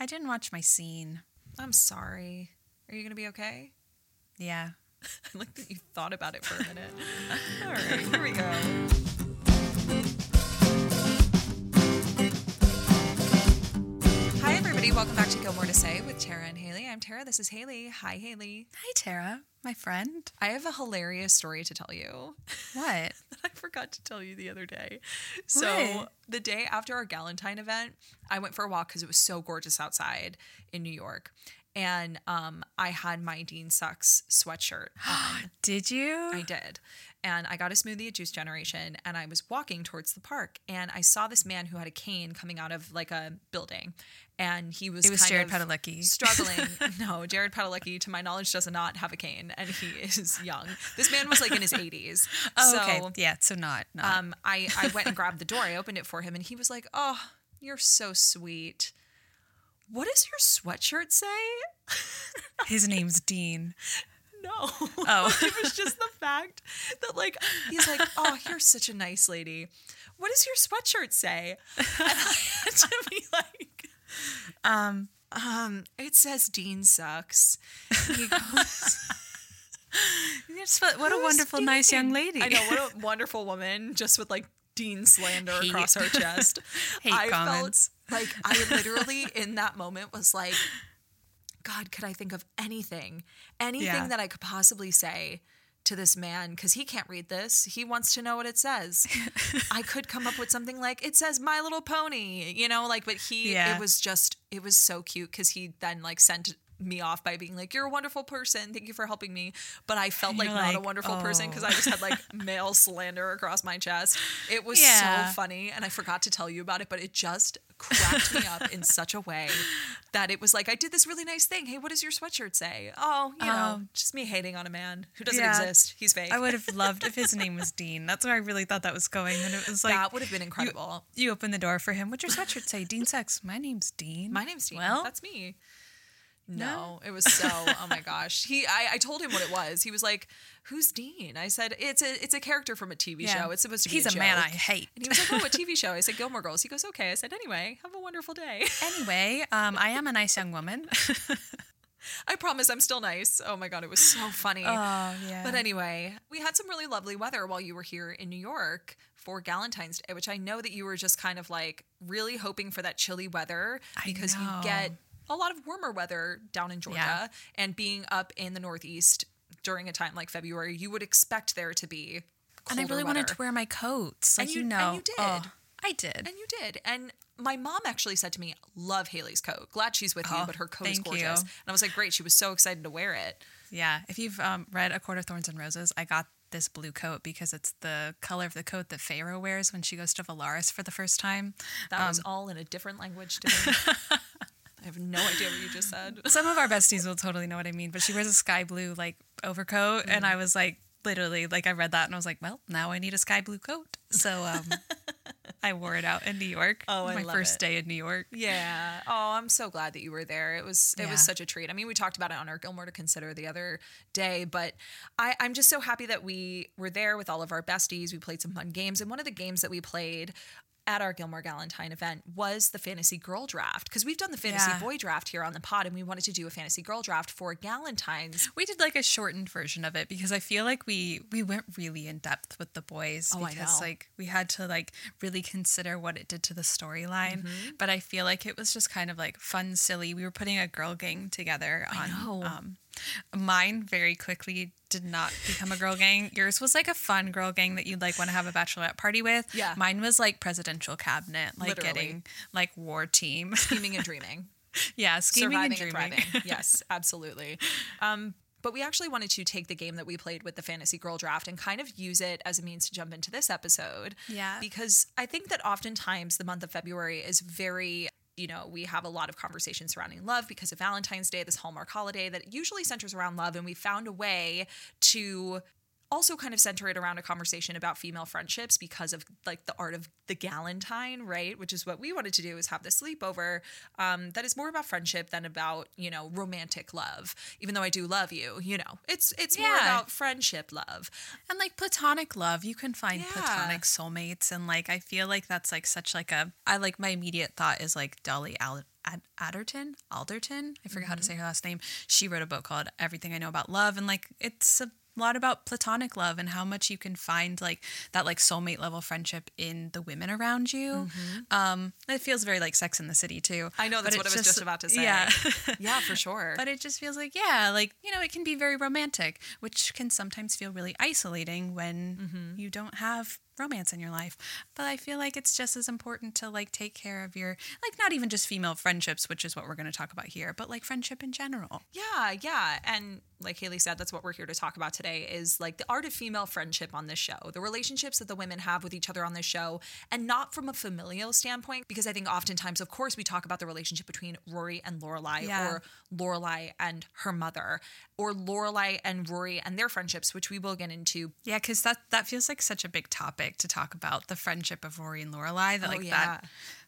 I didn't watch my scene. I'm sorry. Are you going to be okay? Yeah. I like that you thought about it for a minute. All right, here we go. Everybody. Welcome back to Gilmore to Say with Tara and Haley. I'm Tara. This is Haley. Hi, Haley. Hi, Tara, my friend. I have a hilarious story to tell you What? that I forgot to tell you the other day. So, What? the day after our Galentine event, I went for a walk because it was so gorgeous outside in New York. And um, I had my Dean Sucks sweatshirt on. Did you? I did. And I got a smoothie at Juice Generation and I was walking towards the park and I saw this man who had a cane coming out of like a building. And he was It was kind Jared of Padalecki. struggling. no, Jared Padalecki, to my knowledge, does not have a cane and he is young. This man was like in his 80s. Oh, so, okay. Yeah. So not. not. um, I, I went and grabbed the door. I opened it for him and he was like, Oh, you're so sweet. What does your sweatshirt say? His name's Dean. No. Oh. it was just the fact that like he's like, "Oh, you're such a nice lady. What does your sweatshirt say?" And I had to be like, Um. um, it says Dean sucks. He goes, what, a "Who's wonderful, nice young lady. I know what a wonderful woman, just with like Dean slander Hate. across her chest. Hate I comments. felt like I literally in that moment was like, God, could I think of anything, anything Yeah. that I could possibly say to this man? Because he can't read this. He wants to know what it says. I could come up with something like, it says My Little Pony, you know, like, but he, Yeah. it was just, it was so cute because he then like sent me off by being like, You're a wonderful person. Thank you for helping me. But I felt like not a wonderful person because "Oh." I just had like oh. male slander across my chest. It was Yeah. so funny. And I forgot to tell you about it, but it just cracked me up in such a way that it was like, I did this really nice thing. Hey, what does your sweatshirt say? Oh, you know, Oh. just me hating on a man who doesn't Yeah. exist. He's fake. I would have loved if his name was Dean. That's where I really thought that was going. And it was like that would have been incredible. you open the door for him. What's your sweatshirt say? Dean Sex. My name's Dean. My name's Dean. Well, that's me. No, it was so. Oh my gosh. He, I, I told him what it was. He was like, "Who's Dean?" I said, "It's a, it's a character from a TV Yeah. show. It's supposed to be." He's a a, man joke." I hate. And he was like, "Oh, what TV show?" I said, "Gilmore Girls." He goes, "Okay." I said, "Anyway, have a wonderful day." Anyway, um, I am a nice young woman. I promise, I'm still nice. Oh my god, it was so funny. Oh yeah. But anyway, we had some really lovely weather while you were here in New York for Galentine's Day, which I know that you were just kind of like really hoping for that chilly weather because you get a lot of warmer weather down in Georgia Yeah. and being up in the Northeast during a time like February, you would expect there to be and I really weather. wanted to wear my coats. Like And you, you- and know. you did. Oh, I did. And you did. And my mom actually said to me, Love Haley's coat. Glad she's with you, Oh, but her coat is gorgeous. you. And I was like, Great. She was so excited to wear it. Yeah, if you've um, read A Court of Thorns and Roses, I got this blue coat because it's the color of the coat that Feyre wears when she goes to Velaris for the first time. That Um, was all in a different language to me. I have no idea what you just said. Some of our besties will totally know what I mean, but she wears a sky blue like overcoat, and Mm. I was like, literally, like I read that and I was like, well, now I need a sky blue coat. So um, I wore it out in New York. Oh, I my first it. day in New York. Yeah. Oh, I'm so glad that you were there. It was it Yeah. was such a treat. I mean, we talked about it on our Gilmore to consider the other day, but I, I'm just so happy that we were there with all of our besties. We played some fun games, and one of the games that we played at our Gilmore Galentine event was the fantasy girl draft because we've done the fantasy Yeah. boy draft here on the pod, and we wanted to do a fantasy girl draft for Galentine's. We did like a shortened version of it because I feel like we we went really in depth with the boys Oh, because like we had to like really consider what it did to the storyline. Mm-hmm. But I feel like it was just kind of like fun, silly. We were putting a girl gang together on um mine very quickly did not become a girl gang. Yours was like a fun girl gang that you'd like want to have a bachelorette party with. Yeah. Mine was like presidential cabinet, like Literally. getting like war team. Scheming and dreaming. yeah, scheming surviving and and, dreaming. thriving. yes, absolutely. Um, but we actually wanted to take the game that we played with the Fantasy Girl Draft and kind of use it as a means to jump into this episode. Yeah. Because I think that oftentimes the month of February is very you know, we have a lot of conversations surrounding love because of Valentine's Day, this Hallmark holiday that usually centers around love. And we found a way to also kind of center it around a conversation about female friendships because of like the art of the galentine right which is what we wanted to do is have this sleepover um, that is more about friendship than about you know romantic love even though i do love you you know it's it's more about friendship love And like platonic love, you can find Yeah. platonic soulmates, and like I feel like that's like such like a. I like my immediate thought is like Dolly Al- Ad- Adderton, Alderton. I forget how Mm-hmm. to say her last name. She wrote a book called Everything I Know About Love, and like it's a lot about platonic love and how much you can find like that like soulmate level friendship in the women around you. Um, it feels very like Sex in the City too. Mm-hmm. I know, that's what I was just about to say. Yeah. Yeah, for sure. But it just feels like, yeah, like, you know, it can be very romantic, which can sometimes feel really isolating when Mm-hmm. you don't have romance in your life. But I feel like it's just as important to like take care of your, like, not even just female friendships, which is what we're going to talk about here, but like friendship in general. Yeah, yeah. And like Haley said, that's what we're here to talk about today is like the art of female friendship on this show, the relationships that the women have with each other on this show, and not from a familial standpoint, because I think oftentimes, of course, we talk about the relationship between Rory and Lorelai Yeah. or Lorelai and her mother, or Lorelai and Rory and their friendships, which we will get into. Yeah, because that, that feels like such a big topic to talk about the friendship of Rory and Lorelai that Oh, like yeah. that,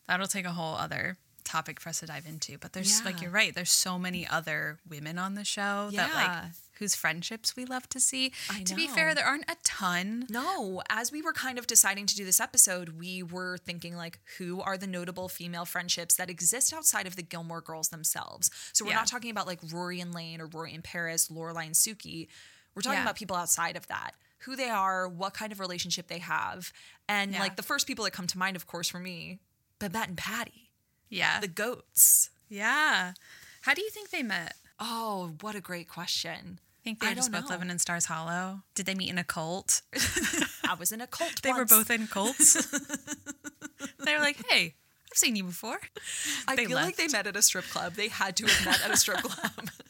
that'll take a whole other topic for us to dive into. But there's like, you're right. There's so many other women on the show that like, whose friendships we love to see. I To be fair, there aren't a ton. No, as we were kind of deciding to do this episode, we were thinking like, who are the notable female friendships that exist outside of the Gilmore Girls themselves? So we're Yeah. not talking about like Rory and Lane or Rory and Paris, Lorelai and Sookie. We're talking Yeah. about people outside of that, who they are, what kind of relationship they have, and Yeah. like the first people that come to mind, of course, for me, Babette and Patty, Yeah. the goats. yeah. How do you think they met? Oh, what a great question. I think they I were just both know. living in Stars Hollow. Did they meet in a cult? I was in a cult. They were both in cults. they were like, "Hey, I've seen you before." I they feel like they met at a strip club. They had to have met at a strip club.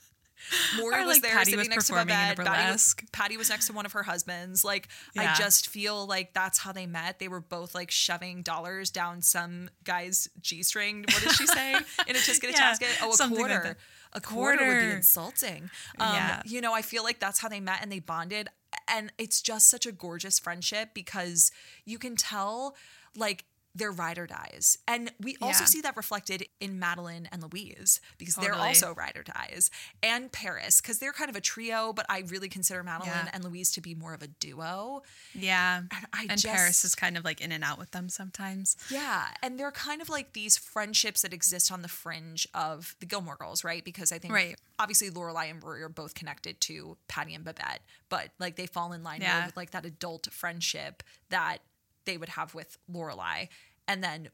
Morey Or, was like, there Patty sitting was next to performing in a Babette. Patty was. Patty was next to one of her husbands. Like I just feel like that's how they met. They were both like shoving dollars down some guy's g string. What did she say? In a tisket a Yeah, tasket. Oh, a something quarter. that. a quarter would be insulting. Um, Yeah. You know, I feel like that's how they met and they bonded. And it's just such a gorgeous friendship because you can tell like their ride or dies. And we also Yeah. see that reflected in Madeline and Louise because they're also ride or dies. And Paris because they're kind of a trio, but I really consider Madeline Yeah. and Louise to be more of a duo. Yeah. And I and just Paris is kind of like in and out with them sometimes. yeah, and they're kind of like these friendships that exist on the fringe of the Gilmore Girls, right? Because I think Right. obviously Lorelai and Rory are both connected to Patty and Babette, but like they fall in line Yeah. with like that adult friendship that they would have with Lorelai, and then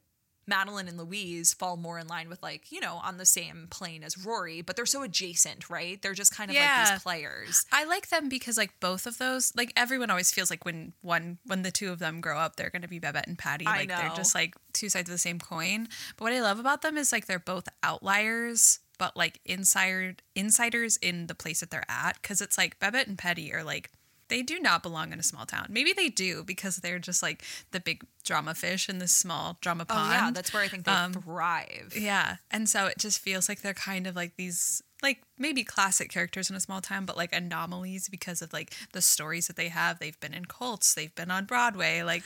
Madeline and Louise fall more in line with like you know on the same plane as Rory, but they're so adjacent, right? They're just kind of like these players. I like them because like both of those, like everyone always feels like when one when the two of them grow up, they're gonna be Babette and Patty. I Like they're just like two sides of the same coin. But what I love about them is like they're both outliers, but like insider insiders in the place that they're at. Cause it's like Babette and Patty are like they do not belong in a small town. Maybe they do because they're just like the big drama fish in this small drama pond. Oh yeah, that's where I think they Um, thrive. Yeah. And so it just feels like they're kind of like these like maybe classic characters in a small town, but like anomalies because of like the stories that they have. They've been in cults, they've been on Broadway, like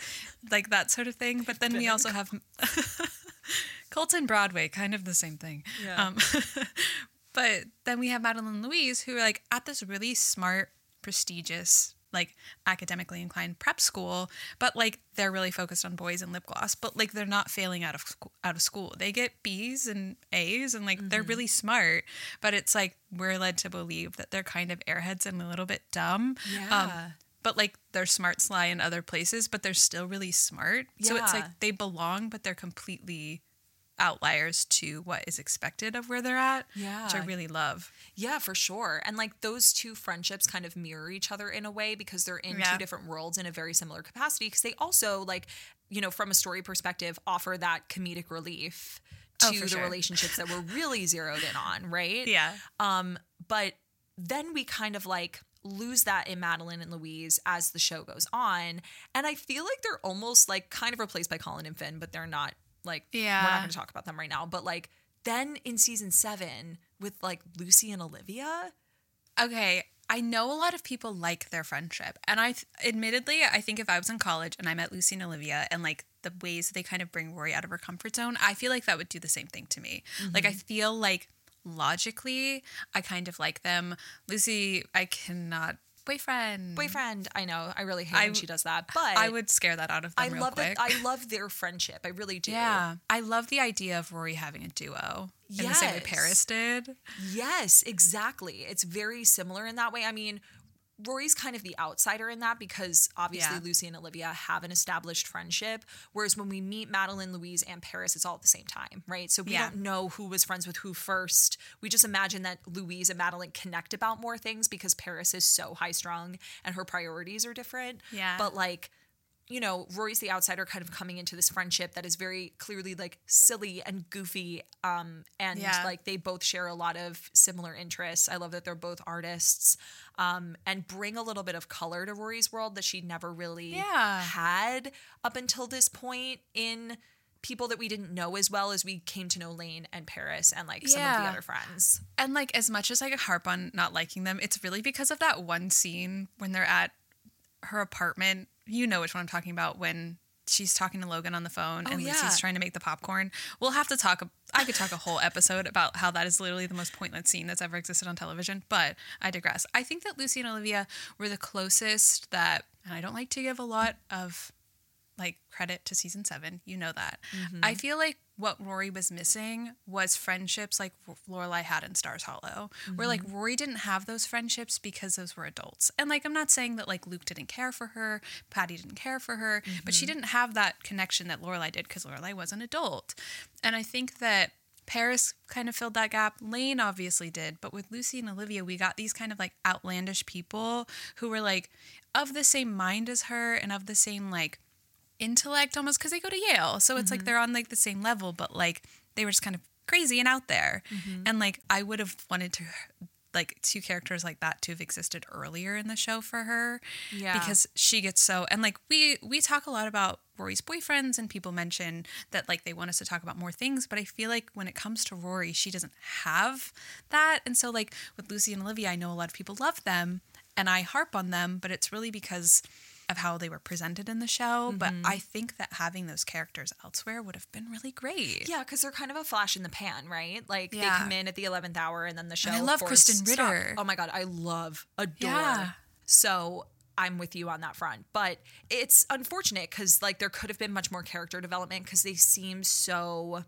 like that sort of thing. But then we also have cults and Broadway, kind of the same thing. Yeah. Um but then we have Madeline Louise who are like at this really smart, prestigious, like academically inclined prep school, but like they're really focused on boys and lip gloss, but like they're not failing out of sc- out of school. They get B's and A's and like they're really smart, but it's like we're led to believe that they're kind of airheads and a little bit dumb. Um, Yeah. but like they're smart sly in other places, but they're still really smart. Yeah. So it's like they belong, but they're completely outliers to what is expected of where they're at. Yeah. Which I really love. Yeah, for sure. And like those two friendships kind of mirror each other in a way because they're in Yeah. two different worlds in a very similar capacity because they also like, you know, from a story perspective offer that comedic relief to Oh, the sure. relationships that we're really zeroed in on, right? Yeah. Um, but then we kind of like lose that in Madeline and Louise as the show goes on. And I feel like they're almost like kind of replaced by Colin and Finn, but they're not like yeah. we're not gonna talk about them right now. But like then in season seven with like Lucy and Olivia. Okay, I know a lot of people like their friendship, and I th- admittedly, I think if I was in college and I met Lucy and Olivia, and like the ways they kind of bring Rory out of her comfort zone, I feel like that would do the same thing to me. Like I mm-hmm. feel like logically, I kind of like them. Lucy, I cannot boyfriend. boyfriend. I know. I really hate I when she does that, but I would scare that out of them I love that. I love their friendship. I really do. yeah, I love the idea of Rory having a duo in the same way Paris did. Yes, exactly. It's very similar in that way. I mean, Rory's kind of the outsider in that because obviously Yeah. Lucy and Olivia have an established friendship. Whereas when we meet Madeline, Louise, and Paris, it's all at the same time, right? So we Yeah. don't know who was friends with who first. We just imagine that Louise and Madeline connect about more things because Paris is so high strung and her priorities are different. Yeah. But like, you know, Rory's the outsider kind of coming into this friendship that is very clearly like silly and goofy. Um, and Yeah. like they both share a lot of similar interests. I love that they're both artists. Um, and bring a little bit of color to Rory's world that she never really Yeah. had up until this point in people that we didn't know as well as we came to know Lane and Paris and like some of the other friends. And like as much as I harp on not liking them, it's really because of that one scene when they're at her apartment. You know which one I'm talking about when she's talking to Logan on the phone oh, and Oh, yeah. Lucy's trying to make the popcorn. We'll have to talk I could talk a whole episode about how that is literally the most pointless scene that's ever existed on television, but I digress. I think that Lucy and Olivia were the closest that and I don't like to give a lot of like credit to season seven. You know that. Mm-hmm. I feel like what Rory was missing was friendships like Lorelai had in Stars Hollow, where like mm-hmm. Rory didn't have those friendships because those were adults. And like I'm not saying that like Luke didn't care for her, Patty didn't care for her, but she mm-hmm. didn't have that connection that Lorelai did because Lorelai was an adult. And I think that Paris kind of filled that gap. Lane obviously did, but with Lucy and Olivia, we got these kind of like outlandish people who were like of the same mind as her and of the same like intellect almost because they go to Yale. So it's like mm-hmm. they're on like the same level, but like they were just kind of crazy and out there. Mm-hmm. And like I would have wanted to like two characters like that to have existed earlier in the show for her. Yeah. Because she gets so and like we we talk a lot about Rory's boyfriends and people mention that like they want us to talk about more things, but I feel like when it comes to Rory, she doesn't have that. And so like with Lucy and Olivia, I know a lot of people love them and I harp on them, but it's really because of how they were presented in the show. But I think that having those characters elsewhere would have been really great. Yeah, because they're kind of a flash in the pan, right? Like Yeah. they come in at the eleventh hour, and then the show. I love Krysten. Ritter. Oh my god, I love adore. Yeah. So I'm with you on that front, but it's unfortunate because like there could have been much more character development because they seem so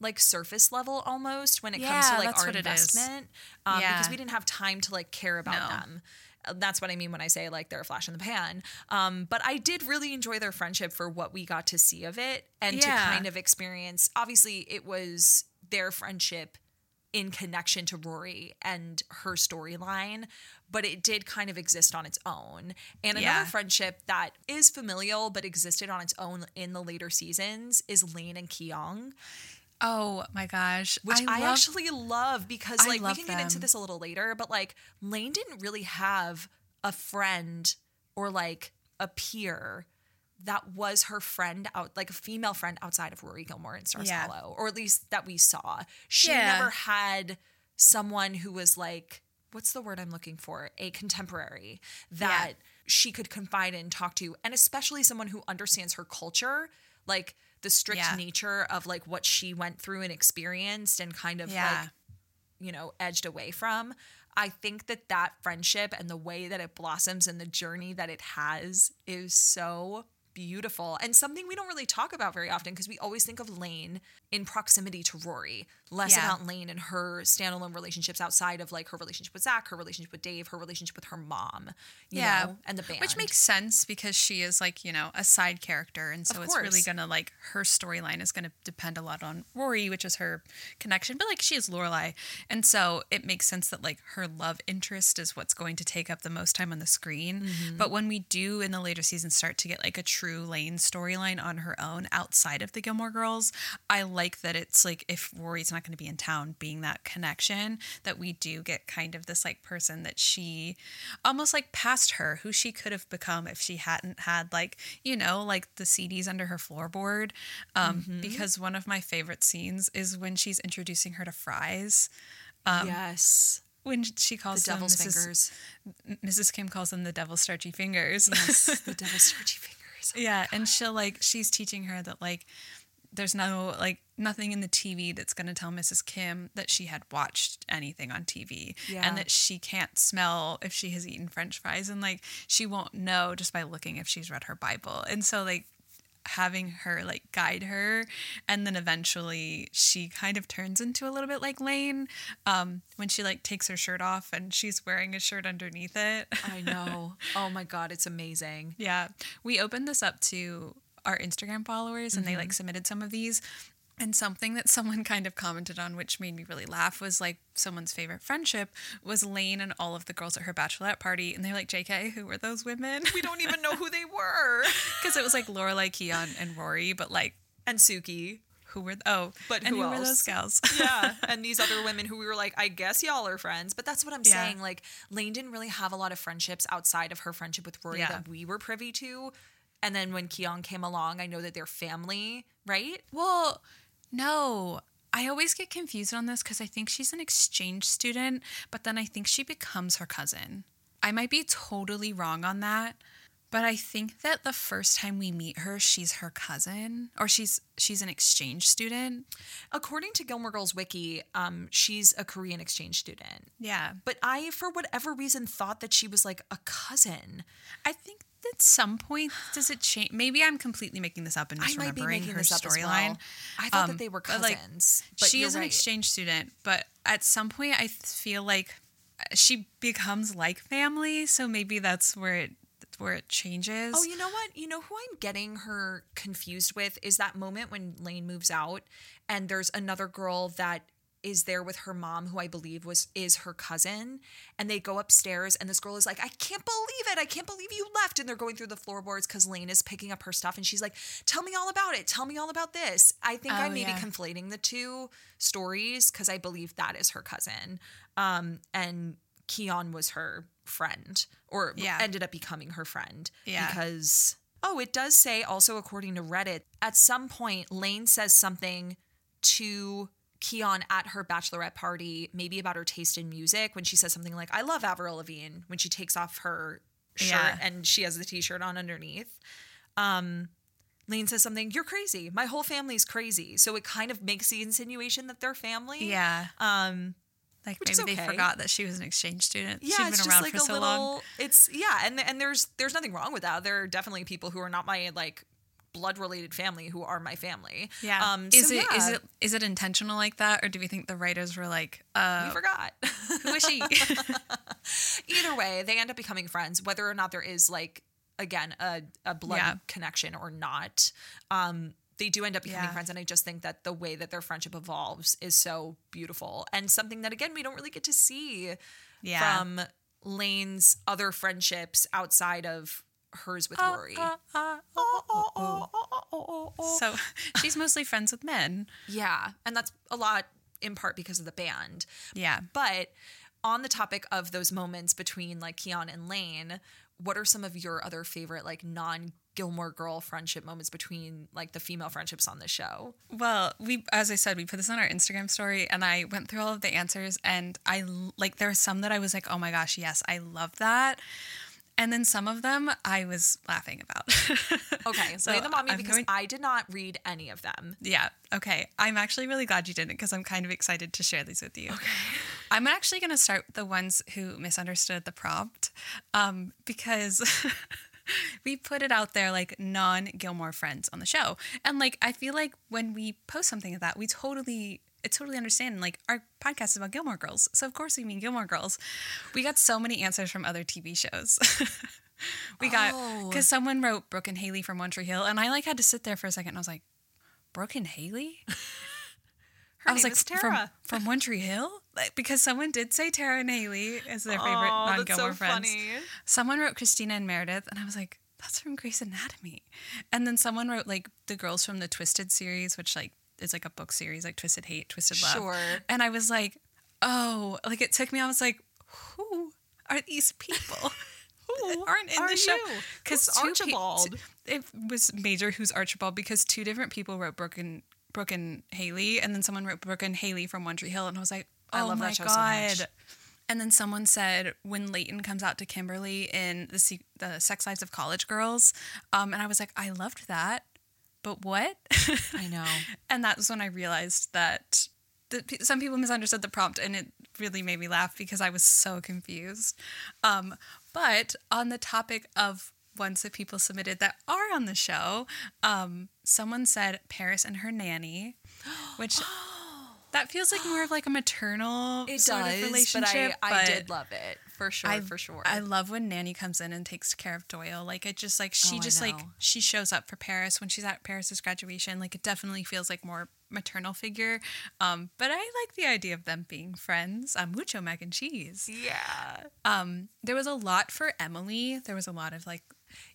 like surface level almost when it comes to like our what it is. investment um, Yeah. because we didn't have time to like care about No. them. That's what I mean when I say like they're a flash in the pan. Um, but I did really enjoy their friendship for what we got to see of it and to kind of experience. Obviously, it was their friendship in connection to Rory and her storyline, but it did kind of exist on its own. And Yeah. another friendship that is familial but existed on its own in the later seasons is Lane and Kyon, Oh my gosh. which I, love- actually love because I like we love can get into this a little later, but like Lane didn't really have a friend or like a peer that was her friend out like a female friend outside of Rory Gilmore and Stars Yeah. Hollow, or at least that we saw. She Yeah. never had someone who was like, what's the word I'm looking for? A contemporary that she could confide in, talk to, and especially someone who understands her culture, like the strict Yeah. nature of like what she went through and experienced and kind of Yeah. like you know edged away from i think that that friendship and the way that it blossoms and the journey that it has is so beautiful and something we don't really talk about very often because we always think of lane in proximity to rory less Yeah. about lane and her standalone relationships outside of like her relationship with zach her relationship with dave her relationship with her mom you yeah, know and the band which makes sense because she is like you know a side character, and so it's really gonna like her storyline is gonna depend a lot on Rory, which is her connection, but like she is Lorelai, and so it makes sense that like her love interest is what's going to take up the most time on the screen. Mm-hmm. But when we do in the later seasons start to get like a true Lane storyline on her own outside of the Gilmore Girls, I like that it's like if Rory's not going to be in town, being that connection that we do get kind of this like person that she almost like past her who she could have become if she hadn't had like you know like the CDs under her floorboard um Mm-hmm. because one of my favorite scenes is when she's introducing her to fries yes when she calls the them devil's Mrs. fingers Mrs. Kim calls them the devil's starchy fingers yes the devil's starchy fingers yeah and she'll like she's teaching her that like there's no like nothing in the TV that's going to tell Mrs. Kim that she had watched anything on TV Yeah. and that she can't smell if she has eaten french fries and like she won't know just by looking if she's read her Bible. And so like having her like guide her and then eventually she kind of turns into a little bit like Lane um when she like takes her shirt off and she's wearing a shirt underneath it. I know. Oh my god, it's amazing. Yeah. We opened this up to our Instagram followers and they like mm-hmm. submitted some of these. And something that someone kind of commented on, which made me really laugh, was like someone's favorite friendship was Lane and all of the girls at her bachelorette party. And they're like, JK, who were those women? We don't even know who they were. Because it was like Lorelai, Kyon, and Rory, but like, And Sookie. who were, oh, But and who who were those gals? yeah and these other women who we were like i guess y'all are friends but that's what i'm Yeah. saying like lane didn't really have a lot of friendships outside of her friendship with rory Yeah. that we were privy to and then when Kyon came along i know that they're family right Well, no. I always get confused on this because I think she's an exchange student, but then I think she becomes her cousin. I might be totally wrong on that, but I think that the first time we meet her, she's her cousin or she's she's an exchange student. according to gilmore girls wiki um, she's a korean exchange student Yeah. but i for whatever reason thought that she was like a cousin I think at some point does it change? Maybe I'm completely making this up and i might be misremembering making her storyline. well i thought Um, that they were but, like, cousins but she is an exchange student, but at some point I feel like she becomes like family, so maybe that's where it where it changes. Oh, you know what? You know who I'm getting her confused with is that moment when Lane moves out and there's another girl that is there with her mom who I believe was is her cousin and they go upstairs and this girl is like I can't believe it. I can't believe you left and they're going through the floorboards cuz Lane is picking up her stuff and she's like tell me all about it. Tell me all about this. I think I Oh, may yeah. be conflating the two stories cuz I believe that is her cousin. Um and Kyon was her friend or Yeah. ended up becoming her friend Yeah. because oh it does say also according to reddit at some point lane says something to Kyon at her bachelorette party, maybe about her taste in music, when she says something like, I love Avril Lavigne, when she takes off her shirt Yeah. and she has the t shirt on underneath. Um, Lane says something, You're crazy. My whole family's crazy. So it kind of makes the insinuation that they're family. yeah, Um, like which maybe they forgot that she was an exchange student. yeah, She'd it's been around like for a so little. long. It's yeah, and and there's there's nothing wrong with that. There are definitely people who are not my like blood related family who are my family. Yeah. Um. is so it is yeah, it is it intentional like that, or do we think the writers were like, uh, We forgot. who is she? Either way, they end up becoming friends, whether or not there is like again a a blood Yeah. connection or not. Um. They do end up becoming Yeah. friends, and I just think that the way that their friendship evolves is so beautiful and something that again we don't really get to see yeah. from Lane's other friendships outside of hers with Rory. So she's mostly friends with men. Yeah, and that's a lot in part because of the band. Yeah. But on the topic of those moments between like Kyon and Lane, what are some of your other favorite like non Gilmore Girl friendship moments between like the female friendships on the show? Well, we, as I said, we put this on our Instagram story, and I went through all of the answers, and I like there are some that I was like, oh my gosh, yes, I love that, and then some of them I was laughing about. Okay, So lay them on me I'm because going- I did not read any of them. yeah, okay. I'm actually really glad you didn't because I'm kind of excited to share these with you. Okay. I'm actually going to start with the ones who misunderstood the prompt, um, because. we put it out there like non Gilmore friends on the show. And like I feel like when we post something like that, we totally it's totally understand like our podcast is about Gilmore Girls. So of course we mean Gilmore Girls. We got so many answers from other TV shows. we got Oh. because someone wrote Brooke and Haley from One Tree Hill, and I like had to sit there for a second and I was like, Brooke and Haley? Her I was like is from Tara. from One Tree Hill? Like, because someone did say Tara and Haley as their favorite Oh, non Gilmore so friends. funny. Someone wrote Cristina and Meredith, and I was like, that's from Grey's Anatomy. And then someone wrote like the girls from the Twisted series, which like is like a book series, like Twisted Hate, Twisted Love. Sure. And I was like, oh, like it took me. I was like, who are these people? Who aren't in are the show? Because two pe- Archibald? it was major. Who's Archibald? Because two different people wrote Brooke and Brooke and Haley, and then someone wrote Brooke and Haley from One Tree Hill, and I was like, oh I love my that show so god. much. And then someone said when Leighton comes out to Kimberly in the Se- the Sex Lives of College Girls, um, and I was like, I loved that, but what? I know. and that's when I realized that the, some people misunderstood the prompt, and it really made me laugh because I was so confused. Um, but on the topic of ones that people submitted that are on the show, um, someone said Paris and her nanny, which that feels like more of like a maternal It sort does, of relationship. I, I but did love it for sure, I, for sure. I love when Nanny comes in and takes care of Doyle. Like it just like she Oh, just like she shows up for Paris when she's at Paris's graduation. Like it definitely feels like more maternal figure. Um, but I like the idea of them being friends. Um, mucho mac and cheese. yeah, Um, there was a lot for Emily. There was a lot of like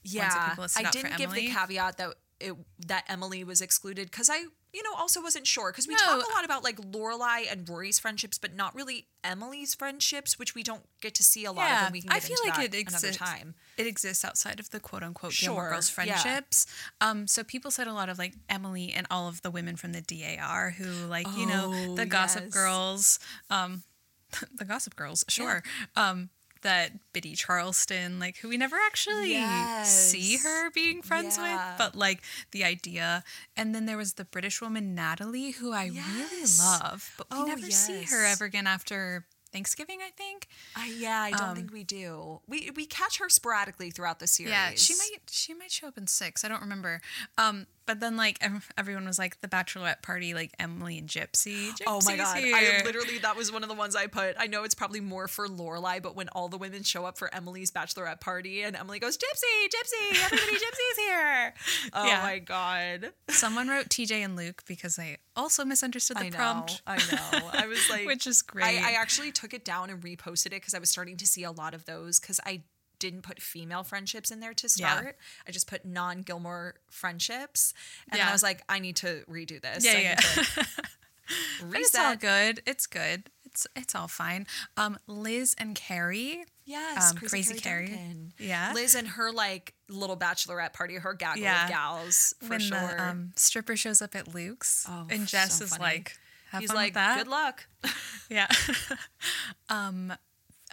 yeah. I didn't give the caveat that it that Emily was excluded because I, you know, also wasn't sure because we No. talk a lot about like Lorelai and Rory's friendships, but not really Emily's friendships, which we don't get to see a lot of. yeah. And we can I feel like it another exists. time. It exists outside of the quote unquote Gilmore Sure, Girls yeah. friendships. Um, so people said a lot of like Emily and all of the women from the DAR who like you know Oh, the Gossip yes. Girls, um, the Gossip Girls, sure. Um, that Bitty Charleston, like who we never actually see her being friends Yeah. with, but like the idea. And then there was the British woman Natalie, who I really love, but we Oh, never see her ever again after Thanksgiving, I think. I, yeah, I don't Um, think we do. We we catch her sporadically throughout the series. Yeah, she might she might show up in six. I don't remember. Um, but then like everyone was like the bachelorette party, like Emily and Gypsy. Oh my god! here. I literally that was one of the ones I put. I know it's probably more for Lorelai, but when all the women show up for Emily's bachelorette party and Emily goes, "Gypsy, Gypsy, everybody, Gypsy's here!" Oh Yeah. my god! Someone wrote TJ and Luke because they also misunderstood the I know, prompt, I know. I was like, which is great. I, I actually took it down and reposted it because I was starting to see a lot of those because I didn't put female friendships in there to Yeah. start. I just put non Gilmore friendships, and Yeah. I was like, I need to redo this. Yeah, I yeah. To But it's all good. It's good. It's it's all fine. Um, Liz and Carrie. Yes, Um, crazy, Crazy Carrie. Carrie. Yeah. Liz and her like little bachelorette party, her gaggle Yeah. of gals for when sure. the um, stripper shows up at Luke's, Oh, and Jess so is funny. like, Have He's fun like, with that. good luck. Yeah. um,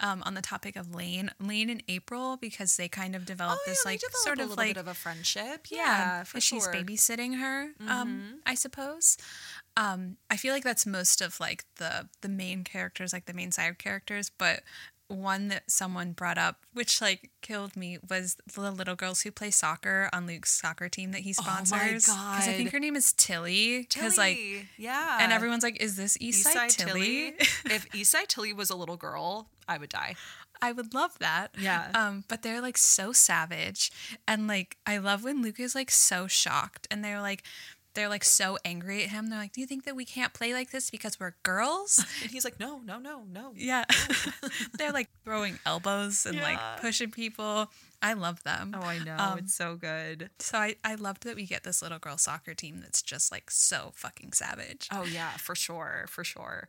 um, on the topic of Lane, Lane and April, because they kind of developed this Oh, they like develop sort a of little like bit of a friendship. Yeah, yeah, for sure. Mm-hmm. she's babysitting her. Um, I suppose. Um, I feel like that's most of like the the main characters, like the main side characters, but one that someone brought up, which like killed me, was the little girls who play soccer on Luke's soccer team that he sponsors. Oh my sponsors. I think her name is Tilly. Because like, Tilly, yeah, and everyone's like, "Is this Eastside, Eastside Tilly?" if Eastside Tilly was a little girl, I would die. I would love that. Yeah. Um, but they're like so savage. And like I love when Luke is like so shocked and they're like they're like so angry at him. They're like, Do you think that we can't play like this because we're girls? And he's like, no, no, no, no. yeah. they're like throwing elbows and Yeah. like pushing people. I love them. Oh, I know. Um, it's so good. So I, I loved that we get this little girl soccer team that's just like so fucking savage. Oh yeah, for sure, for sure.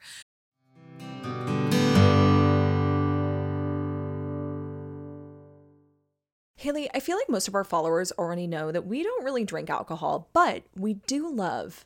Haley, I feel like most of our followers already know that we don't really drink alcohol, but we do love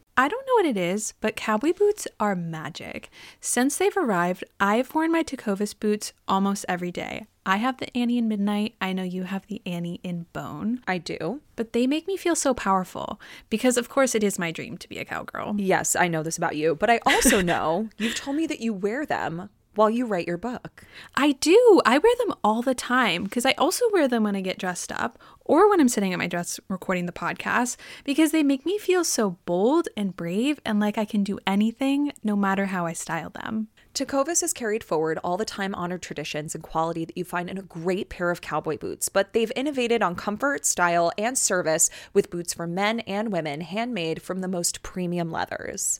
I don't know what it is, but cowboy boots are magic. Since they've arrived, I've worn my Tecovas boots almost every day. I have the Annie in Midnight. I know you have the Annie in Bone. I do. But they make me feel so powerful because, of course, it is my dream to be a cowgirl. Yes, I know this about you, but I also know you've told me that you wear them while you write your book. I do. I wear them all the time because I also wear them when I get dressed up or when I'm sitting at my desk recording the podcast because they make me feel so bold and brave and like I can do anything no matter how I style them. Tecovas has carried forward all the time honored traditions and quality that you find in a great pair of cowboy boots, but they've innovated on comfort, style, and service with boots for men and women handmade from the most premium leathers.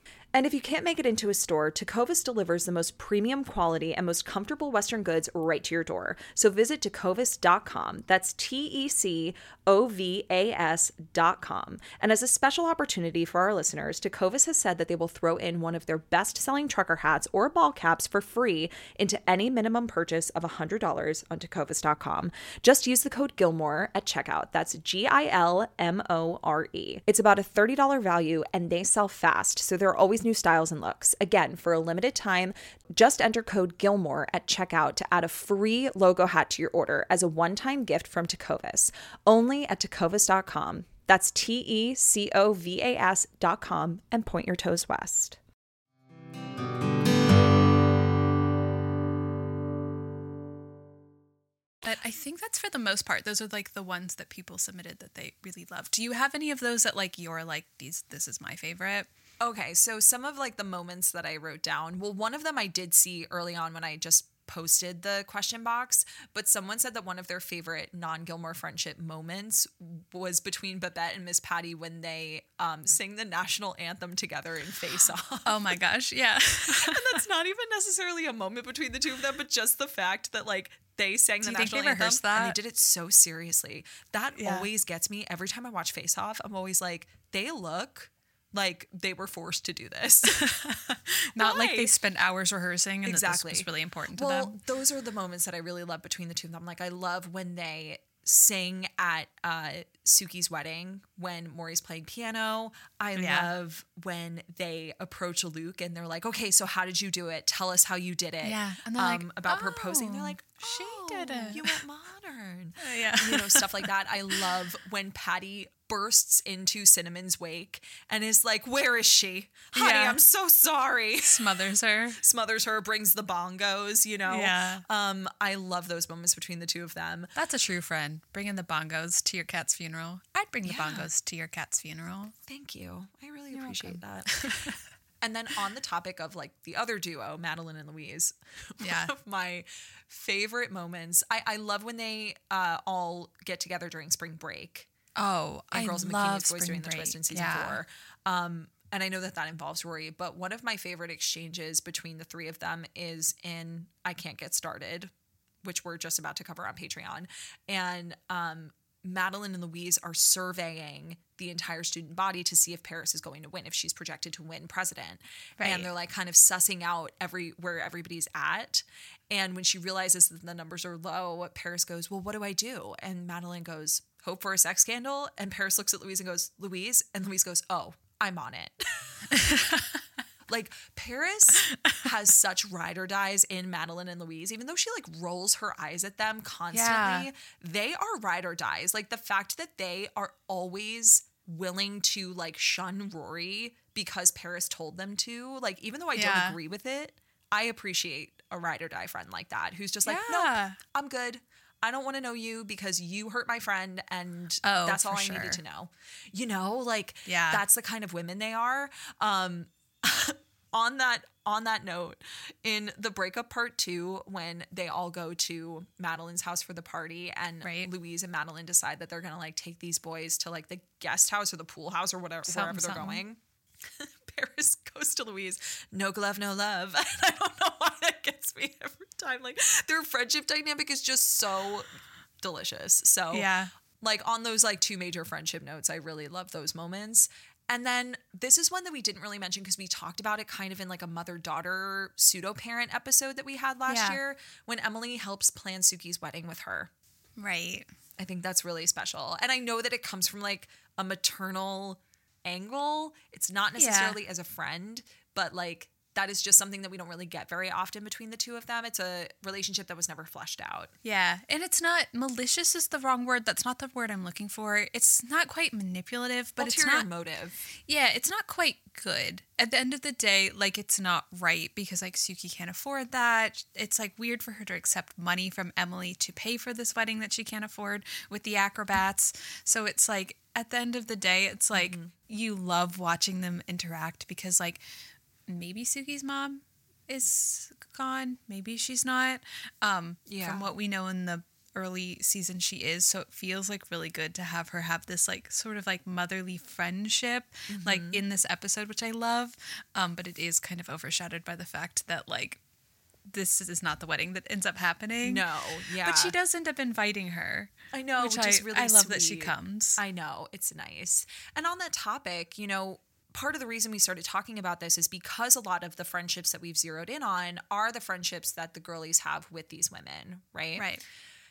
And if you can't make it into a store, Tecovas delivers the most premium quality and most comfortable Western goods right to your door. So visit tecovas.com. That's T E C O V A S.com. And as a special opportunity for our listeners, Tecovas has said that they will throw in one of their best selling trucker hats or ball caps for free into any minimum purchase of $100 on tecovas.com. Just use the code Gilmore at checkout. That's G I L M O R E. It's about a $30 value and they sell fast, so there are always new styles and looks. Again, for a limited time, just enter code Gilmore at checkout to add a free logo hat to your order as a one time gift from Tecovas. Only at tecovas.com. That's T E C O V A S.com and point your toes west. But I think that's for the most part. Those are like the ones that people submitted that they really love. Do you have any of those that like you're like these? This is my favorite. Okay, so some of like the moments that I wrote down. Well, one of them I did see early on when I just posted the question box, but someone said that one of their favorite non Gilmore friendship moments was between Babette and Miss Patty when they um, sing the national anthem together in Face Off. Oh my gosh, yeah. and that's not even necessarily a moment between the two of them, but just the fact that like they sang the you think national anthem and they did it so seriously. That Yeah. always gets me every time I watch Face Off. I'm always like, they look like they were forced to do this. Not like they spent hours rehearsing and exactly that this was really important to well, them. those are the moments that I really love between the two of them. Like I love when they sing at uh, Sookie's wedding when Morey's playing piano. I Yeah. love when they approach Luke and they're like, "Okay, so how did you do it? Tell us how you did it." Yeah, and they're like, about proposing. They're "Oh, like, she "Oh, did it." You went modern." yeah. you know, stuff like that. I love when Patty bursts into Cinnamon's wake and is like, "Where is she, honey? Yeah. I'm so sorry." Smothers her. smothers her, brings the bongos, you know. Yeah. Um, I love those moments between the two of them. That's a true friend. Bringing the bongos to your cat's funeral. I'd bring the Yeah. bongos to your cat's funeral. Thank you. I really appreciate that. and then on the topic of like the other duo, Madeline and Louise. Yeah. One of my favorite moments. I, I love when they uh, all get together during spring break. Oh, and I Girls love Bikini's Boys spring doing the break. twist in season yeah. four. Um, and I know that that involves Rory, but one of my favorite exchanges between the three of them is in I Can't Get Started, which we're just about to cover on Patreon. And um, Madeline and Louise are surveying the entire student body to see if Paris is going to win, if she's projected to win president. Right. And they're like kind of sussing out every where everybody's at. And when she realizes that the numbers are low, Paris goes, Well, what do I do? And Madeline goes, Hope for a sex scandal. And Paris looks at Louise and goes, Louise. And Louise goes, Oh, I'm on it. like Paris has such ride or dies in Madeline and Louise, even though she like rolls her eyes at them constantly. Yeah. They are ride or dies. Like the fact that they are always willing to like shun Rory because Paris told them to. Like, even though I Yeah. don't agree with it, I appreciate a ride or die friend like that who's just like, Yeah. nope, I'm good. I don't want to know you because you hurt my friend and Oh, that's all I sure. needed to know. You know, like Yeah. that's the kind of women they are. Um on that on that note, in the breakup part two, when they all go to Madeline's house for the party and Right. Louise and Madeline decide that they're gonna like take these boys to like the guest house or the pool house or whatever wherever they're something. going. Paris goes to Louise, no glove, no love. I don't know why that gets me every time. Like their friendship dynamic is just so delicious. So Yeah. like on those like two major friendship notes, I really love those moments. And then this is one that we didn't really mention because we talked about it kind of in like a mother daughter pseudo parent episode that we had last Yeah. year when Emily helps plan Sookie's wedding with her. Right. I think that's really special. And I know that it comes from like a maternal angle. It's not necessarily as a friend, but like that is just something that we don't really get very often between the two of them. It's a relationship that was never fleshed out. Yeah, and it's not malicious is the wrong word. That's not the word I'm looking for. It's not quite manipulative, but Ulterior it's not motive. Yeah, it's not quite good. At the end of the day, like it's not right because like Sookie can't afford that. It's like weird for her to accept money from Emily to pay for this wedding that she can't afford with the acrobats. So it's like at the end of the day, it's like mm-hmm. you love watching them interact because like maybe Sookie's mom is gone, maybe she's not. Um Yeah. from what we know in the early season she is so it feels like really good to have her have this like sort of like motherly friendship like in this episode which i love um but it is kind of overshadowed by the fact that like this is not the wedding that ends up happening No, yeah. but she does end up inviting her I know, which which I, is really I love that she comes I know, it's nice. And on that topic, you know, part of the reason we started talking about this is because a lot of the friendships that we've zeroed in on are the friendships that the girlies have with these women, right? right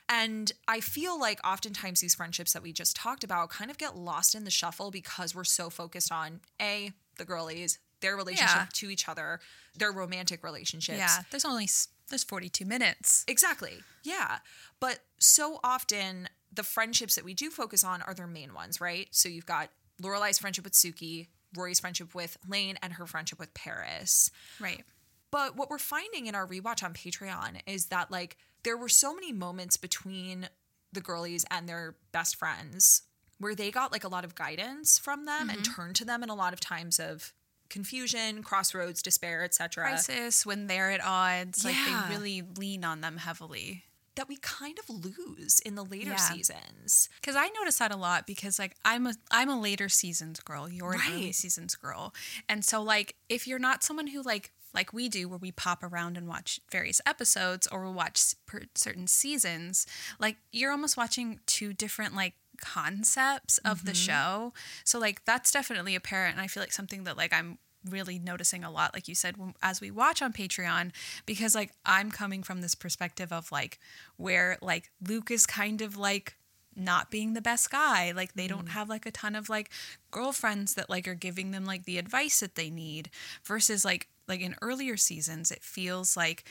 And I feel like oftentimes these friendships that we just talked about kind of get lost in the shuffle because we're so focused on A, the girlies, their relationship Yeah. to each other, their romantic relationships. yeah there's only there's 42 minutes Exactly. Yeah. But so often the friendships that we do focus on are their main ones, right? So you've got Lorelai's friendship with Sookie, Rory's friendship with Lane, and her friendship with Paris. right But what we're finding in our rewatch on Patreon is that like there were so many moments between the girlies and their best friends where they got like a lot of guidance from them and mm-hmm. turned to them in a lot of times of confusion, crossroads, despair, etc. crisis when they're at odds like they really lean on them heavily That we kind of lose in the later Yeah. seasons. Because I notice that a lot because like I'm a I'm a later seasons girl. You're an early Right. seasons girl, and so like if you're not someone who like like we do, where we pop around and watch various episodes or we'll watch per certain seasons, like you're almost watching two different like concepts of the mm-hmm. show. So like that's definitely apparent, and I feel like something that like I'm really noticing a lot like you said when, as we watch on patreon because like i'm coming from this perspective of like where like luke is kind of like not being the best guy. Like they don't mm. have like a ton of like girlfriends that like are giving them like the advice that they need versus like like in earlier seasons it feels like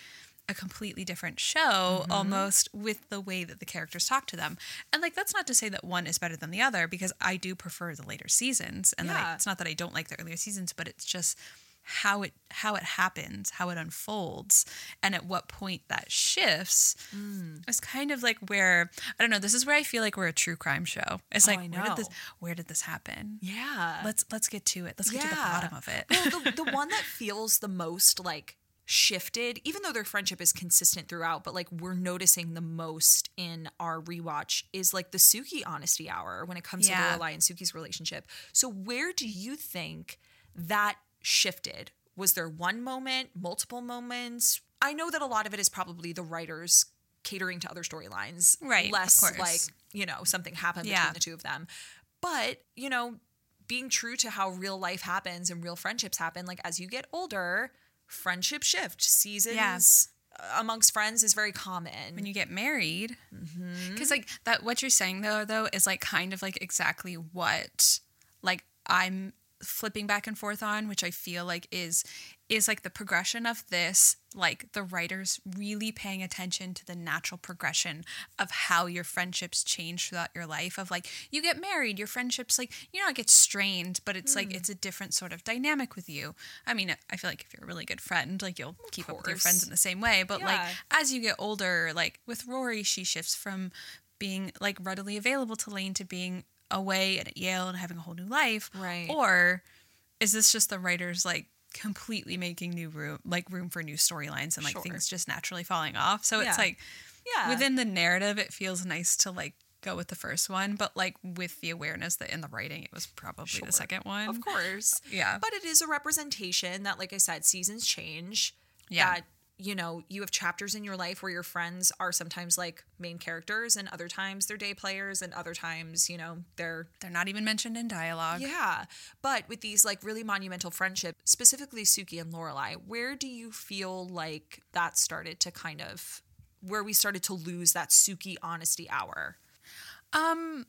a completely different show mm-hmm. almost with the way that the characters talk to them. And like that's not to say that one is better than the other because i do prefer the later seasons. And that I- it's not that i don't like the earlier seasons but it's just how it how it happens how it unfolds and at what point that shifts mm. is kind of like where i don't know this is where i feel like we're a true crime show. It's Oh, like where did this where did this happen? Yeah. let's let's get to it. Let's get to the bottom of it. Well, the, the one that feels the most like shifted, even though their friendship is consistent throughout, but like we're noticing the most in our rewatch is like the Sookie honesty hour when it comes Yeah. to Lorelai and Sookie's relationship. So where do you think that shifted? Was there one moment, multiple moments? I know that a lot of it is probably the writers catering to other storylines, Right, Less like you know something happened Yeah. between the two of them, but you know being true to how real life happens and real friendships happen like as you get older friendship shift. Seasons amongst friends is very common. When you get married. Mm-hmm. because like that what you're saying though though is like kind of like exactly what like i'm flipping back and forth on which i feel like is is like the progression of this like the writers really paying attention to the natural progression of how your friendships change throughout your life of like you get married your friendships like you know it gets strained but it's Mm. like it's a different sort of dynamic with you. I mean i feel like if you're a really good friend like you'll keep up with your friends in the same way but like as you get older, like with Rory, she shifts from being like readily available to Lane to being away and at Yale and having a whole new life. Right. Or is this just the writers like completely making new room like room for new storylines and like Sure. things just naturally falling off? So Yeah. it's like yeah within the narrative it feels nice to like go with the first one, but like with the awareness that in the writing it was probably Sure. the second one. of course Yeah. but it is a representation that like i said seasons change Yeah. that you know you have chapters in your life where your friends are sometimes like main characters and other times they're day players and other times you know they're They're not even mentioned in dialogue. Yeah, but with these like really monumental friendships, specifically Sookie and Lorelai, where do you feel like that started to kind of where we started to lose that Sookie honesty hour? Um,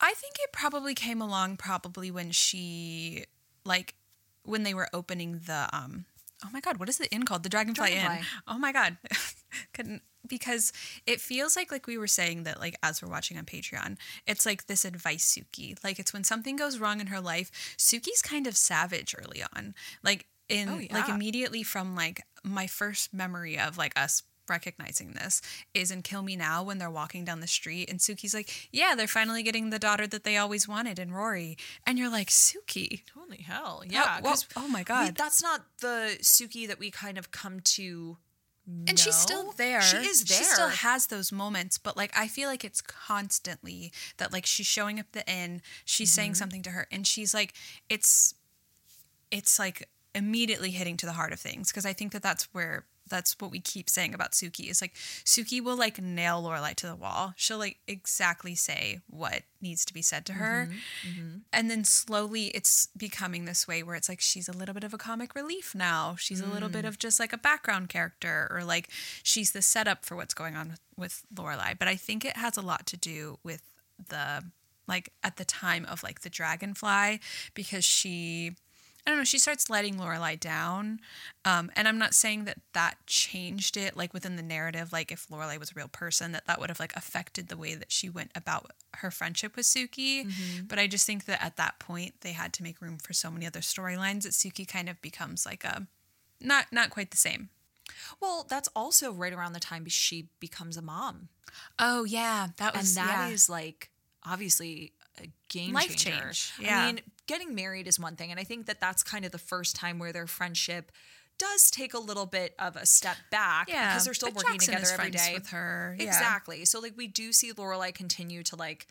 I think it probably came along probably when she like when they were opening the um oh my god what is the inn called? The dragonfly, inn oh my god. Couldn't because it feels like like we were saying that like as we're watching on patreon it's like this advice sookie. Like it's when something goes wrong in her life sookie's kind of savage early on. Like in Oh, like immediately from like my first memory of like us recognizing this is in Kill Me Now when they're walking down the street and Sookie's like, Yeah, they're finally getting the daughter that they always wanted in Rory. And you're like, Sookie. Holy hell. Yeah. well, 'cause oh my we- God. that's not the Sookie that we kind of come to. And she's still there. She is there. She still has those moments, but like I feel like it's constantly that like she's showing up the inn, she's saying Mm-hmm. something to her, and she's like, it's, it's like immediately hitting to the heart of things because I think that that's where that's what we keep saying about Sookie is like Sookie will like nail Lorelai to the wall. She'll like exactly say what needs to be said to her, Mm-hmm, and then slowly it's becoming this way where it's like she's a little bit of a comic relief now. She's a little bit Mm. of just like a background character, or like she's the setup for what's going on with, with Lorelai. But I think it has a lot to do with the like at the time of like the dragonfly because she I don't know. She starts letting Lorelai down, um, and I'm not saying that that changed it, like within the narrative. Like if Lorelai was a real person, that that would have like affected the way that she went about her friendship with Sookie. But I just think that at that point they had to make room for so many other storylines that Sookie kind of becomes like a not not quite the same. Well, that's also right around the time she becomes a mom. Oh yeah, that And was that is yeah. like obviously a game Life changer. change, yeah. I mean, getting married is one thing. And I think that that's kind of the first time where their friendship does take a little bit of a step back yeah because they're still working Jackson together every day. with her. Yeah. Exactly. So like we do see Lorelai continue to like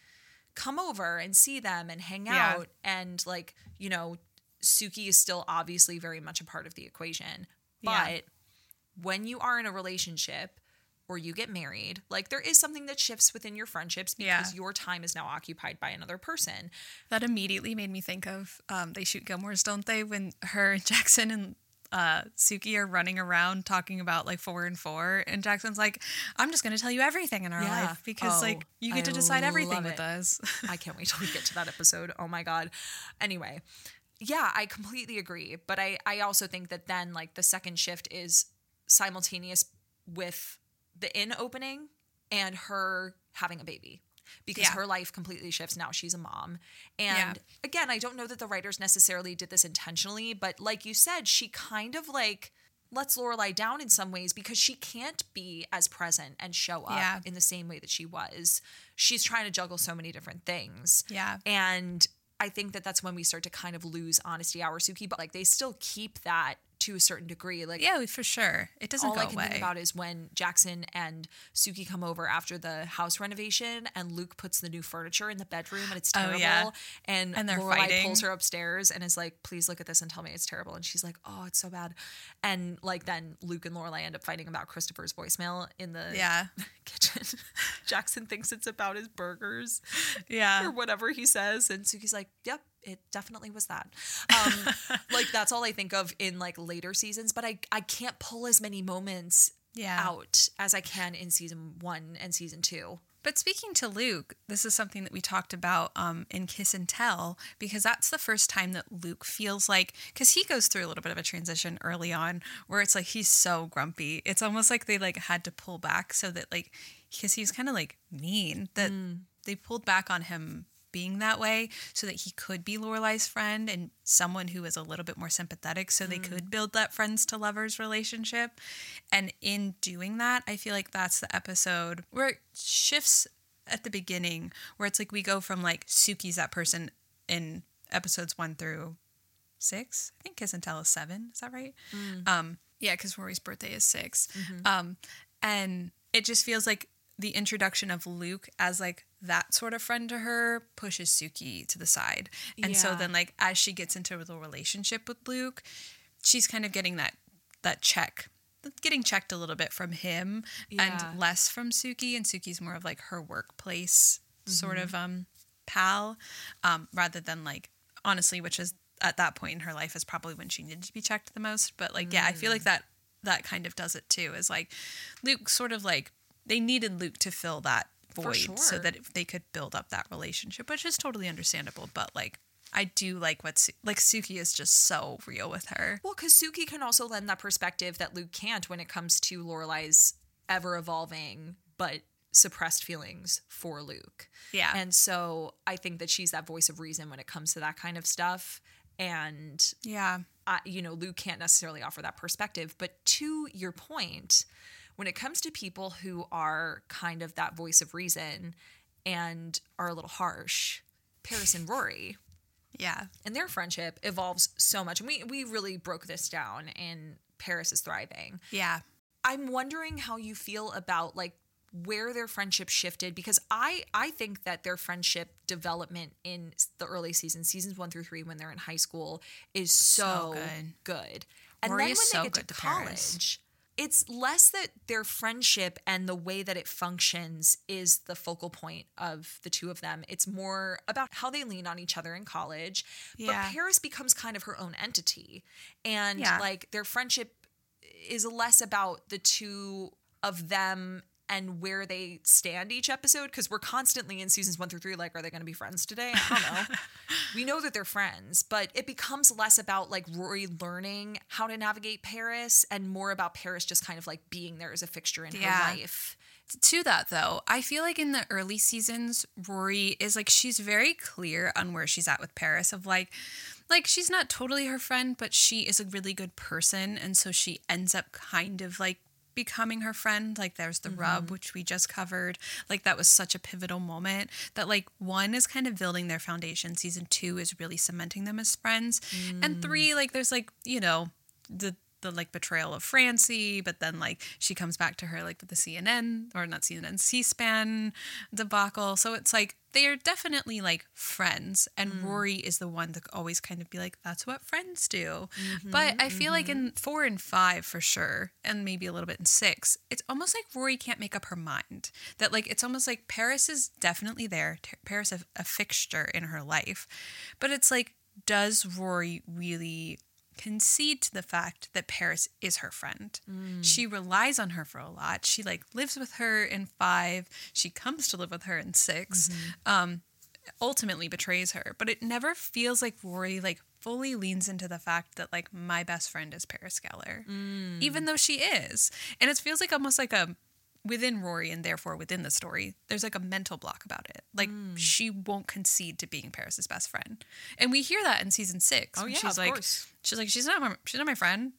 come over and see them and hang Yeah. out and like, you know, Sookie is still obviously very much a part of the equation. But when you are in a relationship or you get married, like there is something that shifts within your friendships because Yeah. your time is now occupied by another person. That immediately made me think of um, they shoot Gilmore's, don't they? When her and Jackson and uh, Sookie are running around talking about like four and four, and Jackson's like, "I'm just going to tell you everything in our Yeah. life because Oh, like you get to decide everything with us." I can't wait till we get to that episode. Oh my god. Anyway, yeah, I completely agree, but I I also think that then like the second shift is simultaneous with the inn opening and her having a baby. Because Yeah. her life completely shifts now. She's a mom. And Yeah. again, I don't know that the writers necessarily did this intentionally, but like you said, she kind of like lets Lorelai down in some ways because she can't be as present and show up Yeah. in the same way that she was. She's trying to juggle so many different things. Yeah. And I think that that's when we start to kind of lose honesty hour Sookie, but like they still keep that to a certain degree. Like yeah, for sure. It doesn't all I can away. think about is when Jackson and Sookie come over after the house renovation, and Luke puts the new furniture in the bedroom, and it's terrible. Oh, yeah. And And they're Lorelai fighting. pulls her upstairs and is like, "Please look at this and tell me it's terrible." And she's like, "Oh, it's so bad." And like then Luke and Lorelai end up fighting about Christopher's voicemail in the yeah, kitchen. Jackson thinks it's about his burgers yeah, or whatever he says and sookie's like yep it definitely was that um like that's all i think of in like later seasons but i i can't pull as many moments Yeah. out as i can in season one and season two But speaking to Luke, this is something that we talked about um, in Kiss and Tell because that's the first time that Luke feels like because he goes through a little bit of a transition early on where it's like he's so grumpy. It's almost like they like had to pull back so that like because he's kind of like mean that they pulled back on him being that way so that he could be Lorelai's friend and someone who is a little bit more sympathetic so they could build that friends to lovers relationship. And in doing that, I feel like that's the episode where it shifts at the beginning where it's like we go from like Sookie's that person in episodes 1 through 6. I think Kiss and Tell is 7, is that right? Um yeah, because Rory's birthday is 6. Um and it just feels like the introduction of Luke as like that sort of friend to her pushes Sookie to the side. And so then like as she gets into the relationship with Luke, she's kind of getting that that check getting checked a little bit from him Yeah. and less from Sookie and Sookie's more of like her workplace sort Mm-hmm. of um pal um rather than like honestly which is at that point in her life is probably when she needed to be checked the most but like yeah I feel like Mm. that that kind of does it too is like Luke sort of like they needed Luke to fill that void so that it- they could build up that relationship, which is totally understandable. But like, I do like what like Sookie is just so real with her. Well, because Sookie can also lend that perspective that Luke can't when it comes to Lorelai's ever evolving but suppressed feelings for Luke. Yeah. And so I think that she's that voice of reason when it comes to that kind of stuff. And Yeah, uh, you know, Luke can't necessarily offer that perspective. But to your point, when it comes to people who are kind of that voice of reason and are a little harsh, Paris and Rory, yeah, and their friendship evolves so much. And we we really broke this down in Paris is thriving. yeah. I'm wondering how you feel about like where their friendship shifted because I I think that their friendship development in the early seasons, seasons one through three, when they're in high school, is so, So good. good. And Rory then when is they so get to good to college, it's less that their friendship and the way that it functions is the focal point of the two of them. It's more about how they lean on each other in college. Yeah. But Paris becomes kind of her own entity. And Yeah. like their friendship is less about the two of them and where they stand each episode because we're constantly in seasons one through three like are they going to be friends today? I don't know. We know that they're friends but it becomes less about like rory learning how to navigate paris and more about paris just kind of like being there as a fixture in Yeah. her life To that though, I feel like in the early seasons, Rory is like she's very clear on where she's at with Paris of like like she's not totally her friend, but she is a really good person and so she ends up kind of like becoming her friend. Like there's the rub mm-hmm. which we just covered. Like that was such a pivotal moment that like one is kind of building their foundation, season 2 is really cementing them as friends. And mm. 3 like there's like, you know, the the like betrayal of Francie, but then like she comes back to her like with the CNN or not CNN, C-SPAN debacle. So it's like they are definitely like friends, and mm. Rory is the one to always kind of be like, "That's what friends do." Mm-hmm, but I feel like mm-hmm. in four and five for sure, and maybe a little bit in six, it's almost like Rory can't make up her mind. That like it's almost like Paris is definitely there. T- Paris a, a fixture in her life, but it's like, does Rory really? Concede to the fact that Paris is her friend. Mm. She relies on her for a lot. She like lives with her in 5, she comes to live with her in 6. Mm-hmm. Um ultimately betrays her, but it never feels like Rory like fully leans into the fact that like my best friend is Paris Geller. Mm. Even though she is. And it feels like almost like a within Rory and therefore within the story, there's like a mental block about it. Like Mm. she won't concede to being Paris's best friend. And we hear that in season 6. Oh, yeah, she's of like course. she's like she's not my, she's not my friend.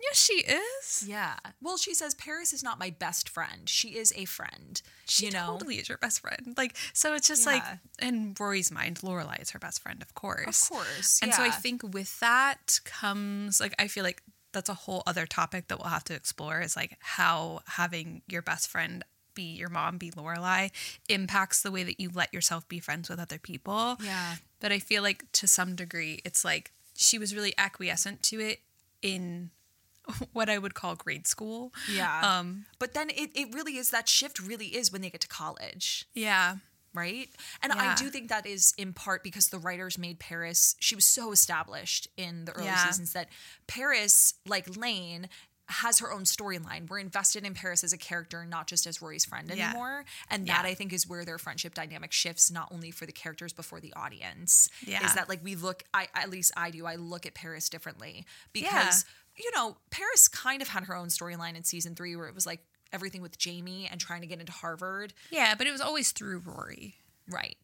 Yes, she is. yeah well she says paris is not my best friend she is a friend She you know totally is your best friend. Like so it's just like in Rory's mind, Lorelai is her best friend, of course. Of course, And so I think with that comes like I feel like that's a whole other topic that we'll have to explore is like how having your best friend be your mom, be Lorelai, impacts the way that you let yourself be friends with other people. Yeah. But I feel like to some degree it's like she was really acquiescent to it in what I would call grade school. yeah Um but then it, it really is that shift really is when they get to college yeah. Right? And I do think that is in part because the writers made Paris, she was so established in the early Yeah. seasons that Paris, like Lane, has her own storyline. We're invested in Paris as a character, not just as Rory's friend Yeah. anymore. And that Yeah. I think is where their friendship dynamic shifts, not only for the characters but for the audience. Yeah. Is that like we look I at least I do, I look at Paris differently. Because, you know, Paris kind of had her own storyline in season three where it was like everything with Jamie and trying to get into Harvard. Yeah, but it was always through Rory. Right.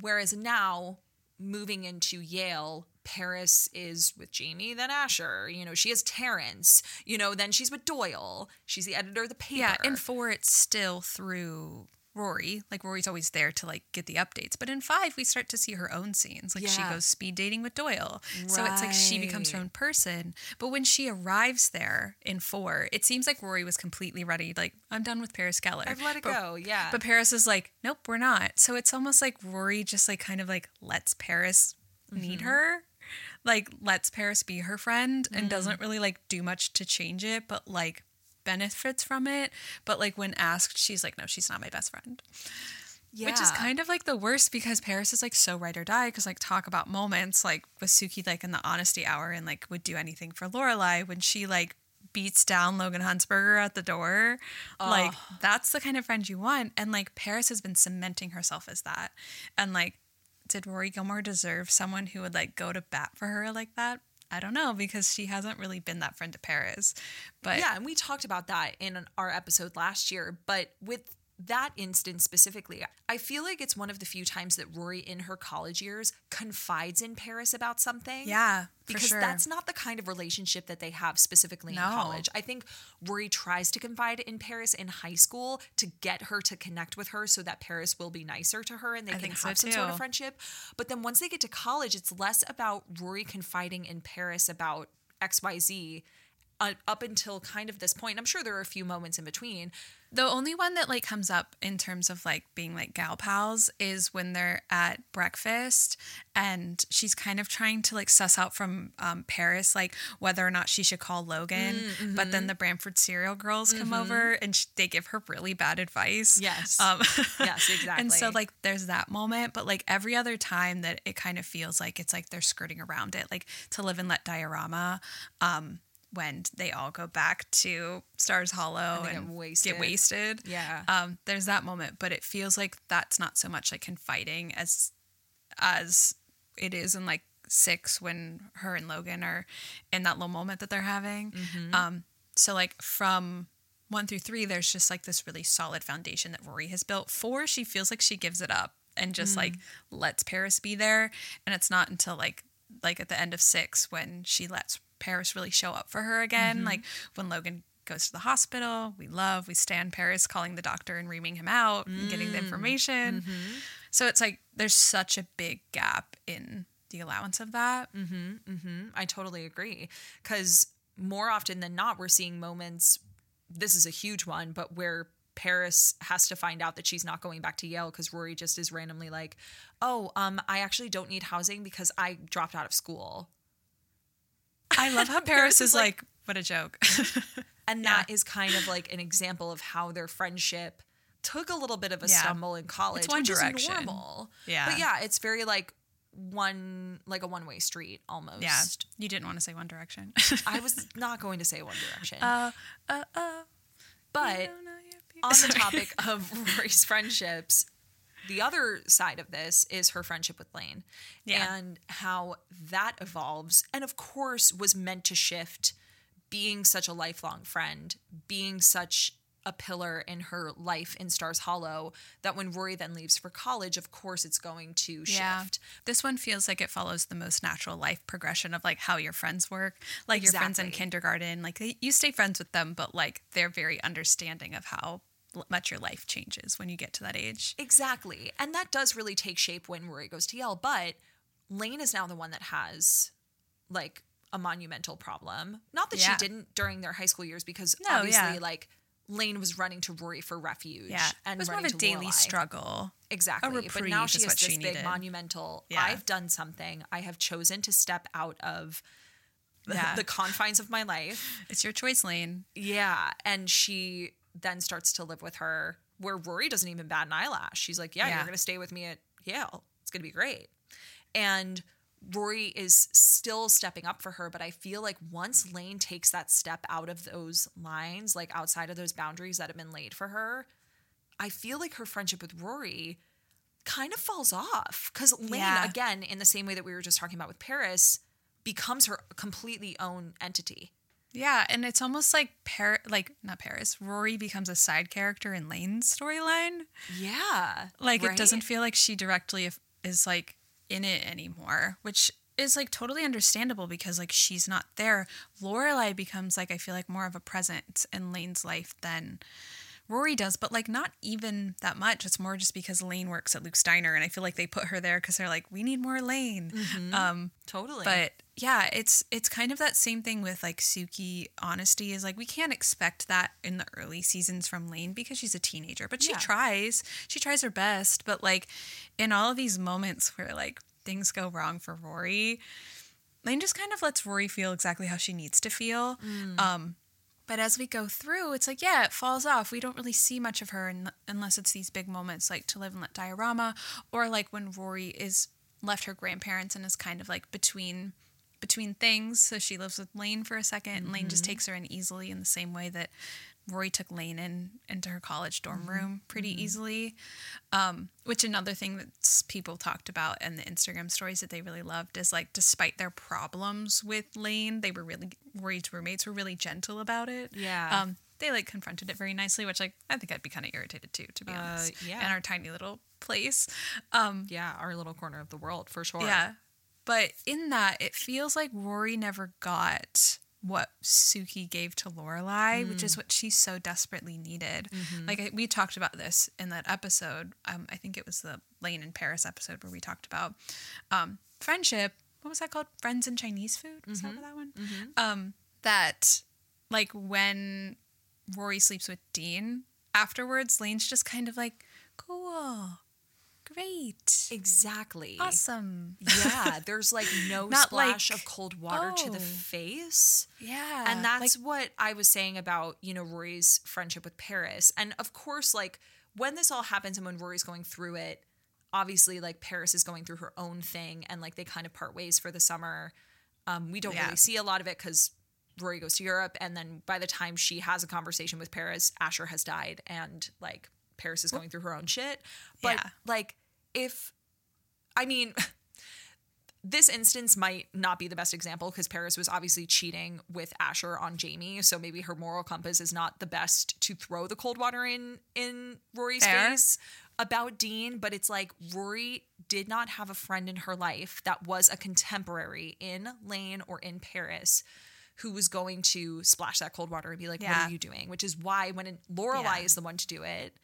Whereas now, moving into Yale, Paris is with Jamie, then Asher. You know, she has Terrence. You know, then she's with Doyle. She's the editor of the paper. Yeah, in four it's still through Rory. Like Rory's always there to like get the updates. But in five we start to see her own scenes. Like she goes speed dating with Doyle. So it's like she becomes her own person. But when she arrives there in four, it seems like Rory was completely ready. Like, I'm done with Paris Geller. I've let it But- go. Yeah. But Paris is like, nope, we're not. So it's almost like Rory just like kind of like lets Paris Mm-hmm. need her, like lets Paris be her friend and Mm. doesn't really like do much to change it, but like benefits from it. But like when asked, she's like, no, she's not my best friend. yeah. Which is kind of like the worst because Paris is like so ride or die. Because like talk about moments like with Sookie like in the honesty hour and like would do anything for Lorelai when she like beats down Logan Huntzberger at the door. Like that's the kind of friend you want. And like Paris has been cementing herself as that. And like, did Rory Gilmore deserve someone who would like go to bat for her like that? I don't know because she hasn't really been that friend to Paris. But Yeah, and we talked about that in our episode last year. But with that instance specifically, I feel like it's one of the few times that Rory in her college years confides in Paris about something. yeah, Because sure. that's not the kind of relationship that they have specifically No. in college. I think Rory tries to confide in Paris in high school to get her to connect with her so that Paris will be nicer to her and they I can think so have some sort of friendship. But then once they get to college, it's less about Rory confiding in Paris about XYZ uh, up until kind of this point. I'm sure there are a few moments in between. The only one that like comes up in terms of like being like gal pals is when they're at breakfast and she's kind of trying to like suss out from um, Paris like whether or not she should call Logan. But then the Brantford cereal girls come over and sh- they give her really bad advice. Yes. Um, Yes, exactly. And so like there's that moment, but like every other time that it kind of feels like it's like they're skirting around it, like to live and let diorama. Um, when they all go back to Stars Hollow and, get wasted. get wasted. Yeah. Um, there's that moment, but it feels like that's not so much like confiding as as it is in like six when her and Logan are in that little moment that they're having. Mm-hmm. Um, so like from one through three, there's just like this really solid foundation that Rory has built. Four, she feels like she gives it up and just like Mm. lets Paris be there. And it's not until like like at the end of six when she lets Paris really show up for her again. Mm-hmm. Like when Logan goes to the hospital, we love, we stand Paris calling the doctor and reaming him out and getting the Mm. information. Mm-hmm. So it's like there's such a big gap in the allowance of that. I totally agree. Because more often than not, we're seeing moments. This is a huge one, but where Paris has to find out that she's not going back to Yale because Rory just is randomly like, "Oh, um, I actually don't need housing because I dropped out of school." I love how Paris is like, what a joke. And that is kind of like an example of how their friendship took a little bit of a Yeah. stumble in college, one which direction. is normal. Yeah. But yeah, it's very like one like a one way street almost. yeah. You didn't want to say One Direction. I was not going to say One Direction. uh, uh, uh. but on the topic of Rory's friendships, the other side of this is her friendship with Lane Yeah. and how that evolves. And of course, was meant to shift being such a lifelong friend, being such a pillar in her life in Stars Hollow, that when Rory then leaves for college, of course, it's going to shift. This one feels like it follows the most natural life progression of like how your friends work. Like your friends in kindergarten, like you stay friends with them, but like they're very understanding of how much your life changes when you get to that age. Exactly. And that does really take shape when Rory goes to Yale. But Lane is now the one that has like a monumental problem. Not that Yeah. she didn't during their high school years, because No, obviously, yeah. like Lane was running to Rory for refuge. Yeah. and it was more of a daily Lorelai. struggle. Exactly. A reprieve but now she has this she big needed. monumental. Yeah. I've done something. I have chosen to step out of the confines of my life. It's your choice, Lane. Yeah. And she then starts to live with her where Rory doesn't even bat an eyelash. She's like, Yeah, Yeah. you're going to stay with me at Yale. It's going to be great. And Rory is still stepping up for her, but I feel like once Lane takes that step out of those lines, like outside of those boundaries that have been laid for her, I feel like her friendship with Rory kind of falls off because Lane, Yeah. again, in the same way that we were just talking about with Paris, becomes her completely own entity. Yeah, and it's almost like Par- like not Paris. Rory becomes a side character in Lane's storyline. Yeah. Like it doesn't feel like she directly is like in it anymore, which is like totally understandable because like she's not there. Lorelai becomes like I feel like more of a presence in Lane's life than Rory does, but like not even that much. It's more just because Lane works at Luke's diner, and I feel like they put her there because they're like, we need more Lane. Um, Totally. but yeah, it's it's kind of that same thing with like Sookie honesty is like we can't expect that in the early seasons from Lane because she's a teenager, but she Yeah. tries. She tries her best, but like in all of these moments where like things go wrong for Rory, Lane just kind of lets Rory feel exactly how she needs to feel. Um but as we go through, it's like, yeah, it falls off. We don't really see much of her in, unless it's these big moments like To Live and Let Diorama, or like when Rory is left her grandparents and is kind of like between between things. So she lives with Lane for a 2nd and Lane just mm-hmm. takes her in easily in the same way that Rory took Lane in into her college dorm room pretty easily. Um, which another thing that people talked about in the Instagram stories that they really loved is like, despite their problems with Lane, they were really Rory's roommates were really gentle about it. Yeah. Um, they like confronted it very nicely, which like I think I'd be kind of irritated too, to be honest. yeah. In our tiny little place. Um, Yeah, our little corner of the world for sure. yeah. But in that, it feels like Rory never got what Sookie gave to Lorelai, which is what she so desperately needed. Like I- we talked about this in that episode. Um, I think it was the Lane in Paris episode where we talked about um, friendship. What was that called? Friends in Chinese food. Was that that one? Um, that like when Rory sleeps with Dean, afterwards Lane's just kind of like, cool, great, Exactly. awesome. Yeah, there's like no splash like, of cold water to the oh. face. Yeah. and that's like, what I was saying about, you know, Rory's friendship with Paris. And of course, like when this all happens and when Rory's going through it, obviously like Paris is going through her own thing and like they kind of part ways for the summer. Um, we don't Yeah. really see a lot of it because Rory goes to Europe and then by the time she has a conversation with Paris, Asher has died and like Paris is going through her own shit. But Yeah. like if I mean this instance might not be the best example because Paris was obviously cheating with Asher on Jamie, so maybe her moral compass is not the best to throw the cold water in in Rory's Fair. face about Dean, but it's like Rory did not have a friend in her life that was a contemporary in Lane or in Paris who was going to splash that cold water and be like, "What are you doing?" Which is why when Lorelai Yeah. is the one to do it,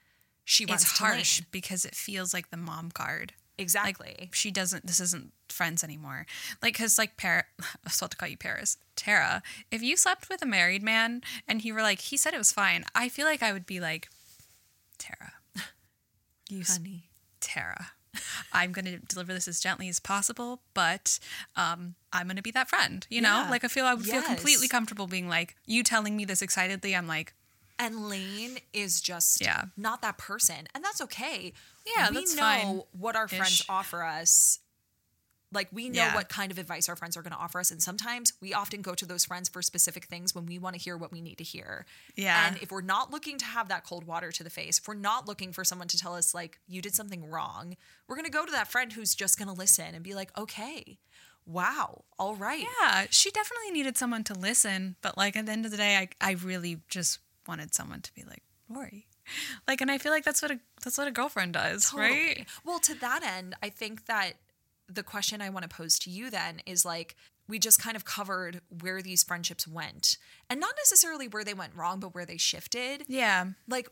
she runs it's harsh Lane. because it feels like the mom card. Exactly. Like she doesn't. This isn't friends anymore. Like because like Par, I was about to call you Paris. Tara, if you slept with a married man and he were like, he said it was fine. I feel like I would be like, Tara, you honey, Tara. I'm going to deliver this as gently as possible, but um, I'm going to be that friend. You know, Yeah. like I feel I would feel completely comfortable being like you telling me this excitedly. I'm like, And Lane is just Yeah. not that person. And that's okay. Yeah, we know fine. what our friends Ish. offer us. Like we know Yeah. what kind of advice our friends are going to offer us. And sometimes we often go to those friends for specific things when we want to hear what we need to hear. Yeah. And if we're not looking to have that cold water to the face, if we're not looking for someone to tell us like you did something wrong, we're going to go to that friend who's just going to listen and be like, okay, wow, all right. Yeah, she definitely needed someone to listen, but like at the end of the day, I I really just wanted someone to be like Rory, like, and I feel like that's what a that's what a girlfriend does, right? Well, to that end, I think that the question I want to pose to you then is like, we just kind of covered where these friendships went and not necessarily where they went wrong, but where they shifted. Yeah, Like,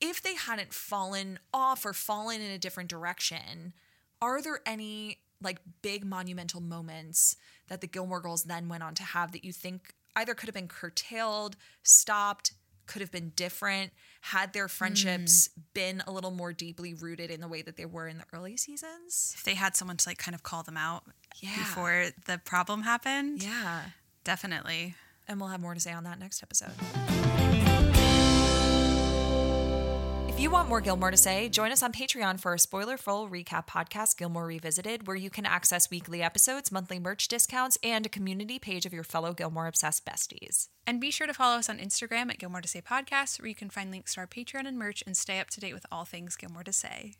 if they hadn't fallen off or fallen in a different direction, are there any like big monumental moments that the Gilmore Girls then went on to have that you think either could have been curtailed, stopped, could have been different, had their friendships hmm. been a little more deeply rooted in the way that they were in the early seasons? if they had someone to like kind of call them out Yeah. before the problem happened, Yeah. definitely. And we'll have more to say on that next episode. You want more Gilmore to say, join us on Patreon for a spoiler full recap podcast, Gilmore Revisited, where you can access weekly episodes, monthly merch discounts, and a community page of your fellow Gilmore obsessed besties. And be sure to follow us on Instagram at Gilmore to Say Podcast, where you can find links to our Patreon and merch and stay up to date with all things Gilmore to Say.